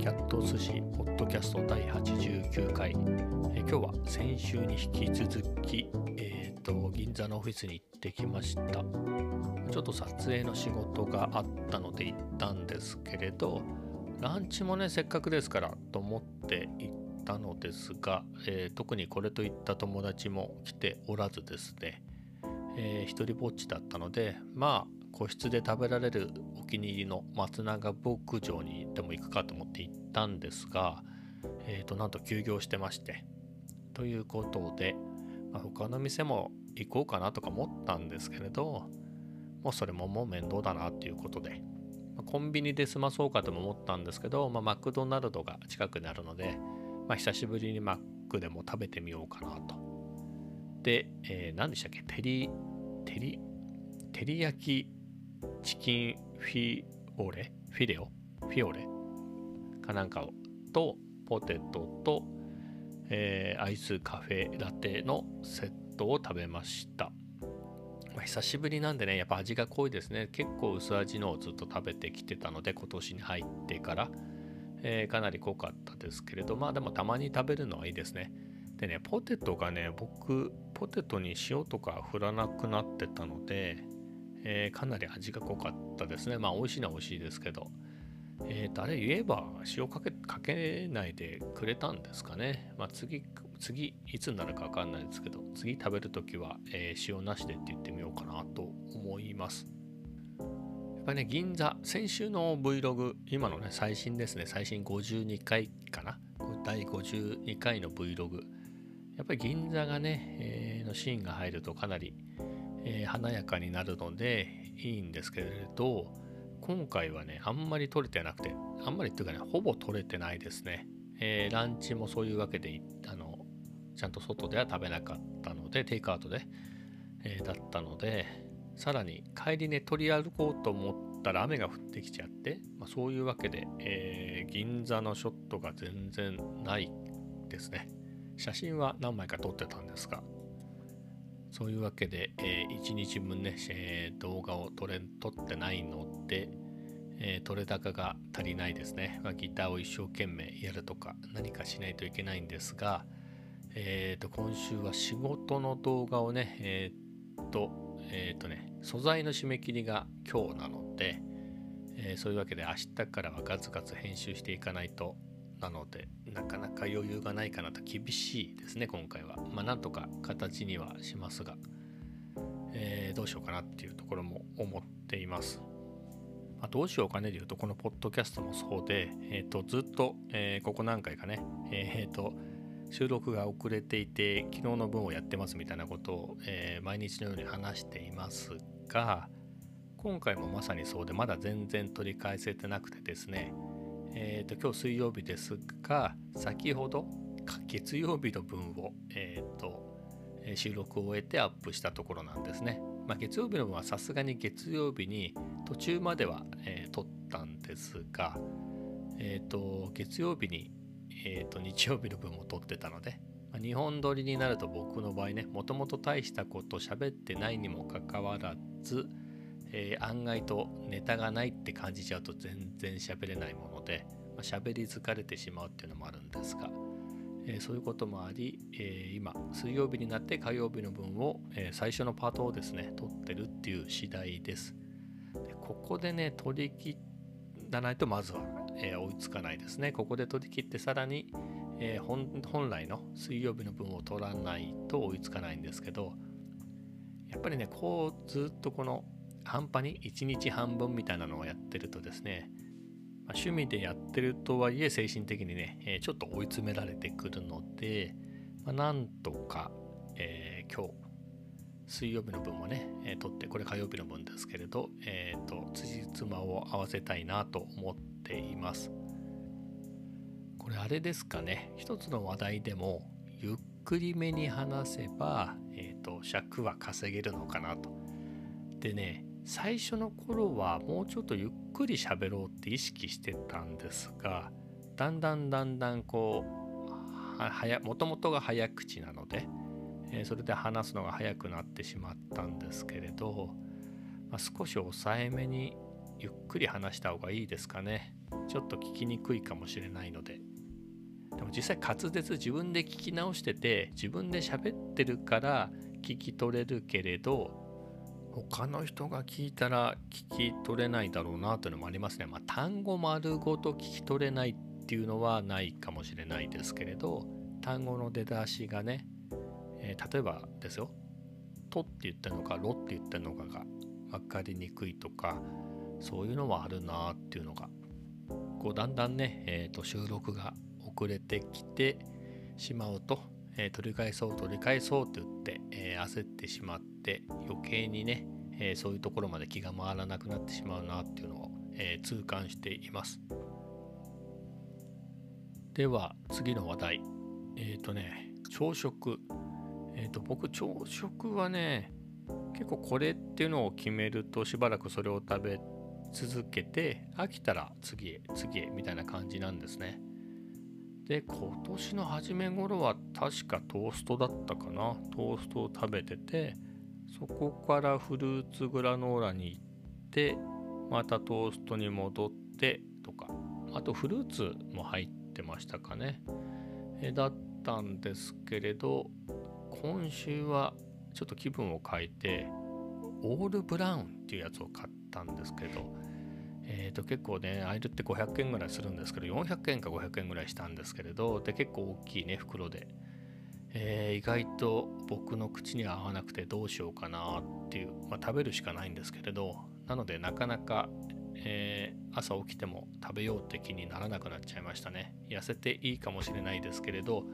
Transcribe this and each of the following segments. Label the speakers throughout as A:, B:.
A: キャット寿司ポッドキャスト第89回、え今日は先週に引き続き、えーと、銀座のオフィスに行ってきました。ちょっと撮影の仕事があったので行ったんですけれどランチもねせっかくですからと思って行ったのですが、えー、特にこれといった友達も来ておらずですね、えー、一人ぼっちだったのでまあ個室で食べられるお気に入りの松永牧場にでも行くかと思って行ったんですが、えー、となんと休業してましてということで、まあ、他の店も行こうかなとか思ったんですけれどもうそれももう面倒だなっていうことで、まあ、コンビニで済まそうかとも思ったんですけど、まあ、マクドナルドが近くにあるので、まあ、久しぶりにマックでも食べてみようかなと。で、えー、何でしたっけ？テリ、テリ、照り焼きチキンフィオレ？フィレオ？フィオレ？かなんかをとポテトと、えー、アイスカフェラテのセットを食べました、まあ、久しぶりなんでねやっぱ味が濃いですね。結構薄味のをずっと食べてきてたので今年に入ってから、えー、かなり濃かったですけれどまあでもたまに食べるのはいいですね。でねポテトがね僕ポテトに塩とか振らなくなってたのでえー、かなり味が濃かったですね。まあ美味しいのは美味しいですけど、え、ー、と、あれ言えば塩かけかけないでくれたんですかね。まあ次、次、いつになるかわかんないですけど、次食べるときは、えー、塩なしでって言ってみようかなと思います。やっぱりね、銀座、先週の Vlog、今のね、最新ですね、最新52回かな。第52回の Vlog。やっぱり銀座がね、えー、のシーンが入るとかなり、えー、華やかになるのでいいんですけれど今回はねあんまり取れてなくてあんまりっていうかねほぼ取れてないですね、えー、ランチもそういうわけであのちゃんと外では食べなかったのでテイクアウトで、えー、だったのでさらに帰りね取り歩こうと思ったら雨が降ってきちゃって、まあ、そういうわけで、えー、銀座のショットが全然ないですね。写真は何枚か撮ってたんですがそういうわけで、えー、1日分ね、えー、動画を撮れ撮ってないので、えー、撮れ高が足りないですね、まあ、ギターを一生懸命やるとか何かしないといけないんですが、えー、と今週は仕事の動画をね、えー、と、えっ、ー、とね、素材の締め切りが今日なので、えー、そういうわけで明日からはガツガツ編集していかないとなのでなかなか余裕がないかなと厳しいですね今回は。まあなんとか形にはしますが、えー、どうしようかなっていうところも思っています、まあ、どうしようかねでいうとこのポッドキャストもそうで、えー、とずっと、えー、ここ何回かねえっ、ー、と収録が遅れていて昨日の分をやってますみたいなことを、えー、毎日のように話していますが今回もまさにそうでまだ全然取り返せてなくてですねえーと、今日水曜日ですが先ほど月曜日の分を、えーと、収録を終えてアップしたところなんですね。まあ、月曜日の分はさすがに月曜日に途中までは、えー、撮ったんですが、えーと、月曜日に、えー、と日曜日の分も撮ってたので、まあ、2本撮りになると僕の場合ねもともと大したこと喋ってないにもかかわらず、えー、案外とネタがないって感じちゃうと全然喋れないもので、まあ、喋り疲れてしまうっていうのもあるんですが、えー、そういうこともあり、えー、今水曜日になって火曜日の分を、え最初のパートをですね撮ってるっていう次第です。でここでね取り切らないとまずは、え追いつかないですね。ここで取り切ってさらに、え本来の水曜日の分を取らないと追いつかないんですけどやっぱりねこうずっとこの半端に1日半分みたいなのをやってるとですね、まあ、趣味でやってるとはいえ精神的にね、えー、ちょっと追い詰められてくるので、まあ、なんとか、えー、今日水曜日の分もね、えー、撮ってこれ火曜日の分ですけれど、えーと、辻褄を合わせたいなと思っています。これあれですかね一つの話題でもゆっくりめに話せば、えーと尺は稼げるのかなと。でね最初の頃はもうちょっとゆっくり喋ろうって意識してたんですがだんだんだんだんこうもともとが早口なので、えー、それで話すのが早くなってしまったんですけれど、まあ、少し抑えめにゆっくり話した方がいいですかね。ちょっと聞きにくいかもしれないので。でも実際滑舌自分で聞き直してて自分で喋ってるから聞き取れるけれど他の人が聞いたら聞き取れないだろうなというのもありますね。まあ、単語丸ごと聞き取れないっていうのはないかもしれないですけれど単語の出だしがね、えー、例えばですよ「と」って言ってるのか「ろ」って言ってるのかが分かりにくいとかそういうのはあるなっていうのがこうだんだんね、えー、と収録が遅れてきてしまうと、えー、取り返そう取り返そうって言って、えー、焦ってしまって余計にね、えそういうところまで気が回らなくなってしまうなっていうのを、え痛感しています。では次の話題。えっ、とね朝食。えっ、と僕朝食はね結構これっていうのを決めるとしばらくそれを食べ続けて飽きたら次へ次へみたいな感じなんですね。で今年の初め頃は確かトーストだったかな。トーストを食べててそこからフルーツグラノーラに行ってまたトーストに戻ってとか。あとフルーツも入ってましたかね。えだったんですけれど今週はちょっと気分を変えてオールブラウンっていうやつを買ったんですけどえー、と結構ね、アイルって500円ぐらいするんですけど、400円か500円ぐらいしたんですけれど、で結構大きいね、袋で、えー、意外と僕の口には合わなくてどうしようかなっていう、まあ、食べるしかないんですけれど、なのでなかなか、えー、朝起きても食べようって気にならなくなっちゃいましたね。痩せていいかもしれないですけれど、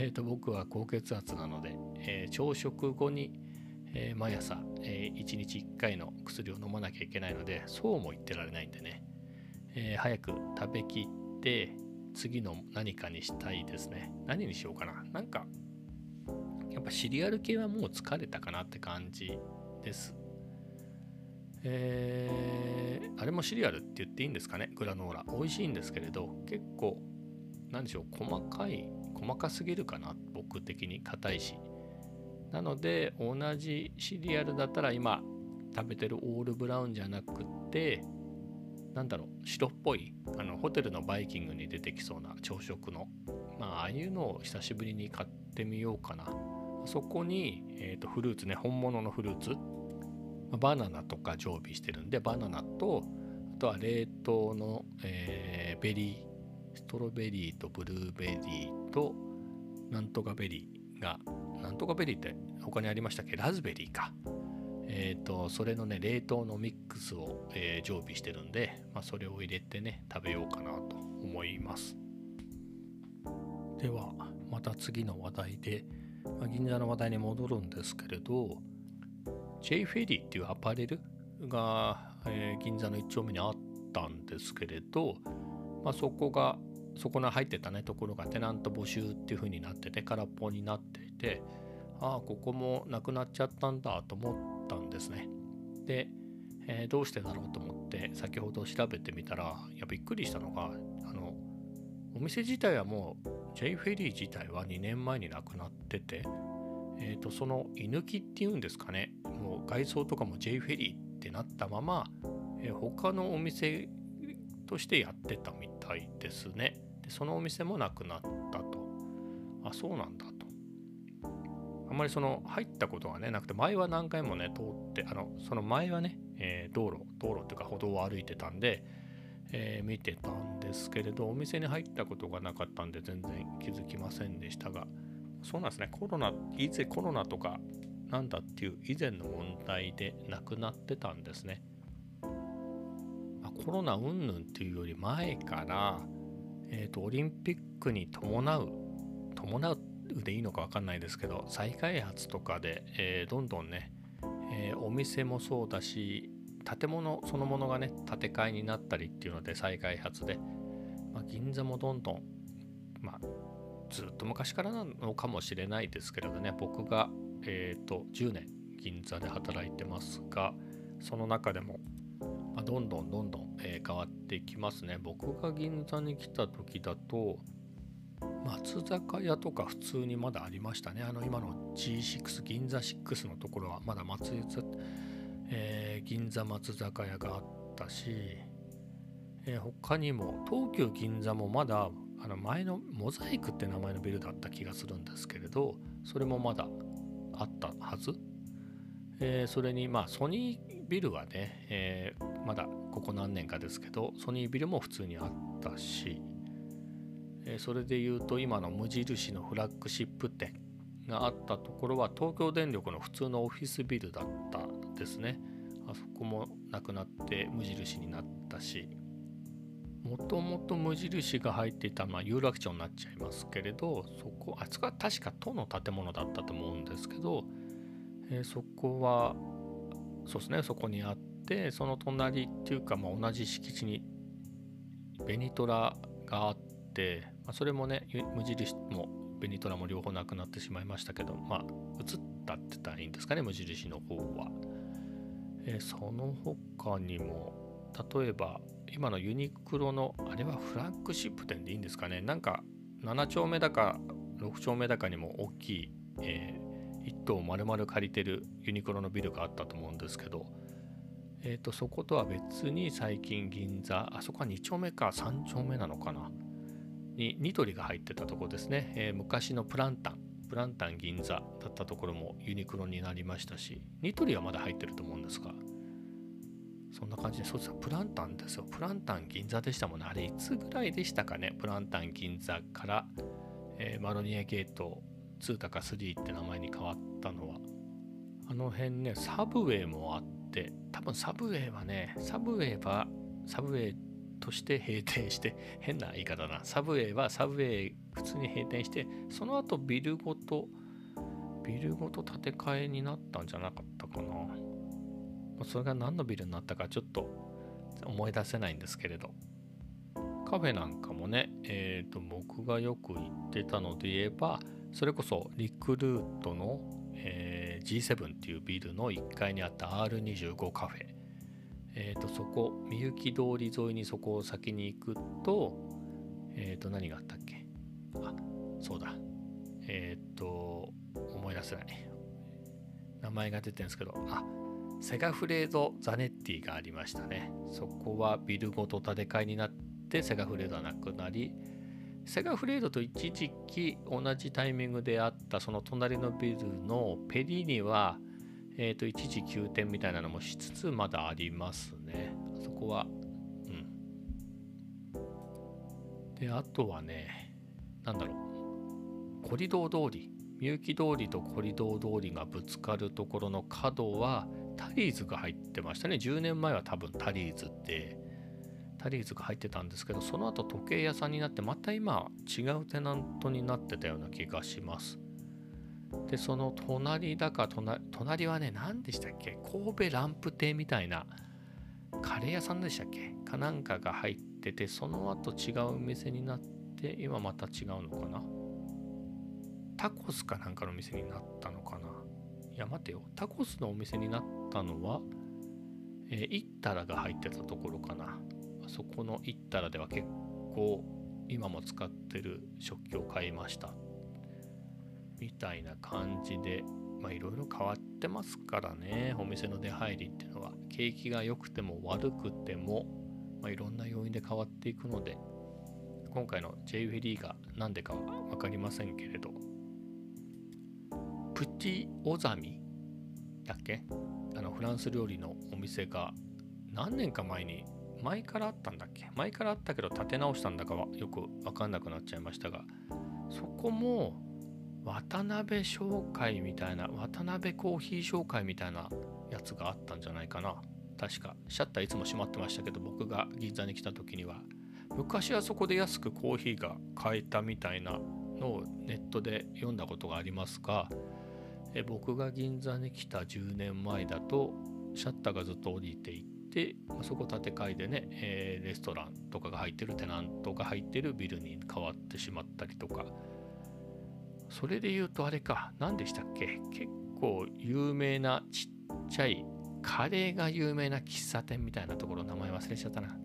A: えー、と僕は高血圧なので、え朝食後にえー、毎朝、えー、1日1回の薬を飲まなきゃいけないのでそうも言ってられないんでね、えー、早く食べきって次の何かにしたいですね。何にしようかな。なんかやっぱシリアル系はもう疲れたかなって感じです。えー、あれもシリアルって言っていいんですかね？グラノーラ。美味しいんですけれど結構何でしょう細かい細かすぎるかな僕的に。硬いし。なので同じシリアルだったら今食べてるオールブラウンじゃなくてなんだろう白っぽいあのホテルのバイキングに出てきそうな朝食の。まあああいうのを久しぶりに買ってみようかな。そこに、えーと、フルーツね本物のフルーツ。バナナとか常備してるんでバナナとあとは冷凍の、えー、ベリーストロベリーとブルーベリーとなんとかベリーがなんとかベリーって他にありましたっけ？ラズベリーか。えっ、ー、と、それのね、冷凍のミックスを、えー、常備してるんで、まあ、それを入れてね、食べようかなと思います。では、また次の話題で、まあ、銀座の話題に戻るんですけれど、J フェリーっていうアパレルが、えー、銀座の一丁目にあったんですけれど、まあ、そこがそこの入ってたねところがテナント募集っていう風になってて空っぽになっていてああここもなくなっちゃったんだと思ったんですねで、えー、どうしてだろうと思って先ほど調べてみたらいやびっくりしたのがあのお店自体はもう J フェリー自体は2年前になくなっててえーと、その居抜きっていうんですかねもう外装とかも J フェリーってなったまま、えー、他のお店としてやってたみたいですね。そのお店もなくなったと。あ、そうなんだと。あんまりその入ったことがねなくて前は何回もね通ってあのその前はね、えー、道路道路っていうか歩道を歩いてたんで、えー、見てたんですけれどお店に入ったことがなかったんで全然気づきませんでしたがそうなんですねコロナ以前コロナとかなんだっていう以前の問題でなくなってたんですねコロナ云々っていうより前から、えーと、オリンピックに伴う伴うでいいのか分かんないですけど再開発とかで、えー、どんどんね、えー、お店もそうだし建物そのものがね建て替えになったりっていうので再開発で、まあ、銀座もどんどん、まあ、ずっと昔からなのかもしれないですけれどね僕が、えーと10年銀座で働いてますがその中でもどんどんどんどん、えー、変わってきますね。僕が銀座に来た時だと、松坂屋とか普通にまだありましたね。あの今の G6、銀座6のところはまだ松、えー、銀座松坂屋があったったし、えー、他にも東急銀座もまだあの前のモザイクって名前のビルだった気がするんですけれどそれもまだあったはず、えー、それにまあソニービルはね、えー、まだここ何年かですけどソニービルも普通にあったし、え、それで言うと今の無印のフラッグシップ店があったところは東京電力の普通のオフィスビルだったですね。あそこもなくなって無印になったしもともと無印が入っていたのは有楽町になっちゃいますけれどそこあそこは確か都の建物だったと思うんですけど、えー、そこはそうですねそこにあってでその隣っていうか、まあ、同じ敷地にベニトラがあって、まあ、それもね無印もベニトラも両方なくなってしまいましたけどまあ移ったって言ったらいいんですかね無印の方は、えー、その他にも例えば今のユニクロのあれはフラッグシップ店でいいんですかねなんか7丁目だか6丁目だかにも大きい、えー、1棟丸々借りてるユニクロのビルがあったと思うんですけど、えーと、そことは別に最近銀座あそこは2丁目か3丁目なのかな？にニトリが入ってたとこですね、えー、昔のプランタンプランタン銀座だったところもユニクロになりましたしニトリはまだ入ってると思うんですがそんな感じで、そうですプランタンですよ。プランタン銀座でしたもんね。あれ、いつぐらいでしたかね？プランタン銀座から、えー、マロニエゲート2とか3って名前に変わったのは。あの辺ね、サブウェイもあって、多分サブウェイはね、サブウェイは、サブウェイとして閉店して、変な言い方だな。サブウェイはサブウェイ普通に閉店して、その後ビルごと、ビルごと建て替えになったんじゃなかったかな。それが何のビルになったかちょっと思い出せないんですけれどカフェなんかもね、えー、と僕がよく行ってたので言えばそれこそリクルートの、G7 っていうビルの1階にあった R25 カフェ、えー、とそこみゆき通り沿いにそこを先に行くとえっ、ー、と何があったっけ？あそうだ。えっ、ー、と思い出せない。名前が出てるんですけど。あセガフレード・ザネッティがありましたね。そこはビルごと建て替えになってセガフレードはなくなり、セガフレードと一時期同じタイミングであったたその隣のビルのペリーニは、えー、と一時休店みたいなのもしつつまだありますね。そこは、うん。で、あとはね、なんだろう、コリドー通り、みゆき通りとコリドー通りがぶつかるところの角は、タリーズが入ってましたね10年前は多分タリーズってタリーズが入ってたんですけどその後時計屋さんになってまた今違うテナントになってたような気がしますでその隣だか隣はね何でしたっけ？神戸ランプ亭みたいなカレー屋さんでしたっけ？かなんかが入っててその後違うお店になって今また違うのかな？タコスかなんかのお店になったのかな？いや待てよ。タコスのお店になったのは、えー、イッタラが入ってたところかな。そこのイッタラでは結構今も使ってる食器を買いました。みたいな感じでまあいろいろ変わってますからね。お店の出入りっていうのは。景気が良くても悪くても、まあ、いろんな要因で変わっていくので今回の J フェリーが何でかは分かりませんけれど。プティオザミだっけ？あのフランス料理のお店が何年か前に前からあったんだっけ？前からあったけど立て直したんだかはよく分かんなくなっちゃいましたがそこも渡辺商会みたいな渡辺コーヒー商会みたいなやつがあったんじゃないかな。確か。シャッターいつも閉まってましたけど僕が銀座に来た時には。昔はそこで安くコーヒーが買えたみたいなのをネットで読んだことがありますがえ僕が銀座に来た10年前だとシャッターがずっと降りていってそこ建て替えでね、えー、レストランとかが入ってるテナントが入ってるビルに変わってしまったりとか。それで言うとあれか何でしたっけ？結構有名なちっちゃいカレーが有名な喫茶店みたいなところ名前忘れちゃったな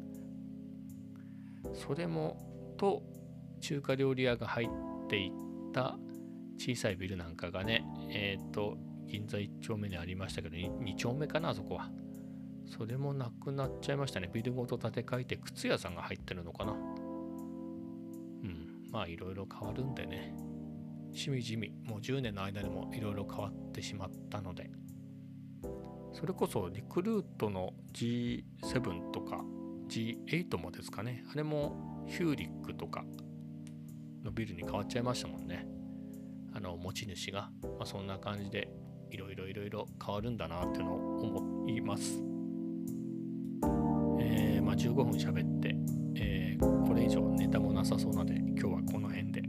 A: それもと中華料理屋が入っていった小さいビルなんかがね、えっ、ー、と、銀座1丁目にありましたけど2、2丁目かな、そこは。それもなくなっちゃいましたね。ビルごと建て替えて靴屋さんが入ってるのかな。うん。まあいろいろ変わるんでね。しみじみ、もう10年の間でもいろいろ変わってしまったので、それこそリクルートの G7 とか G8 もですかね。あれもヒューリックとかのビルに変わっちゃいましたもんね。あの持ち主が、まあ、そんな感じでいろいろいろいろ変わるんだなっていうのを思います。えー、まあ、15分喋って、えー、これ以上ネタもなさそうなので今日はこの辺で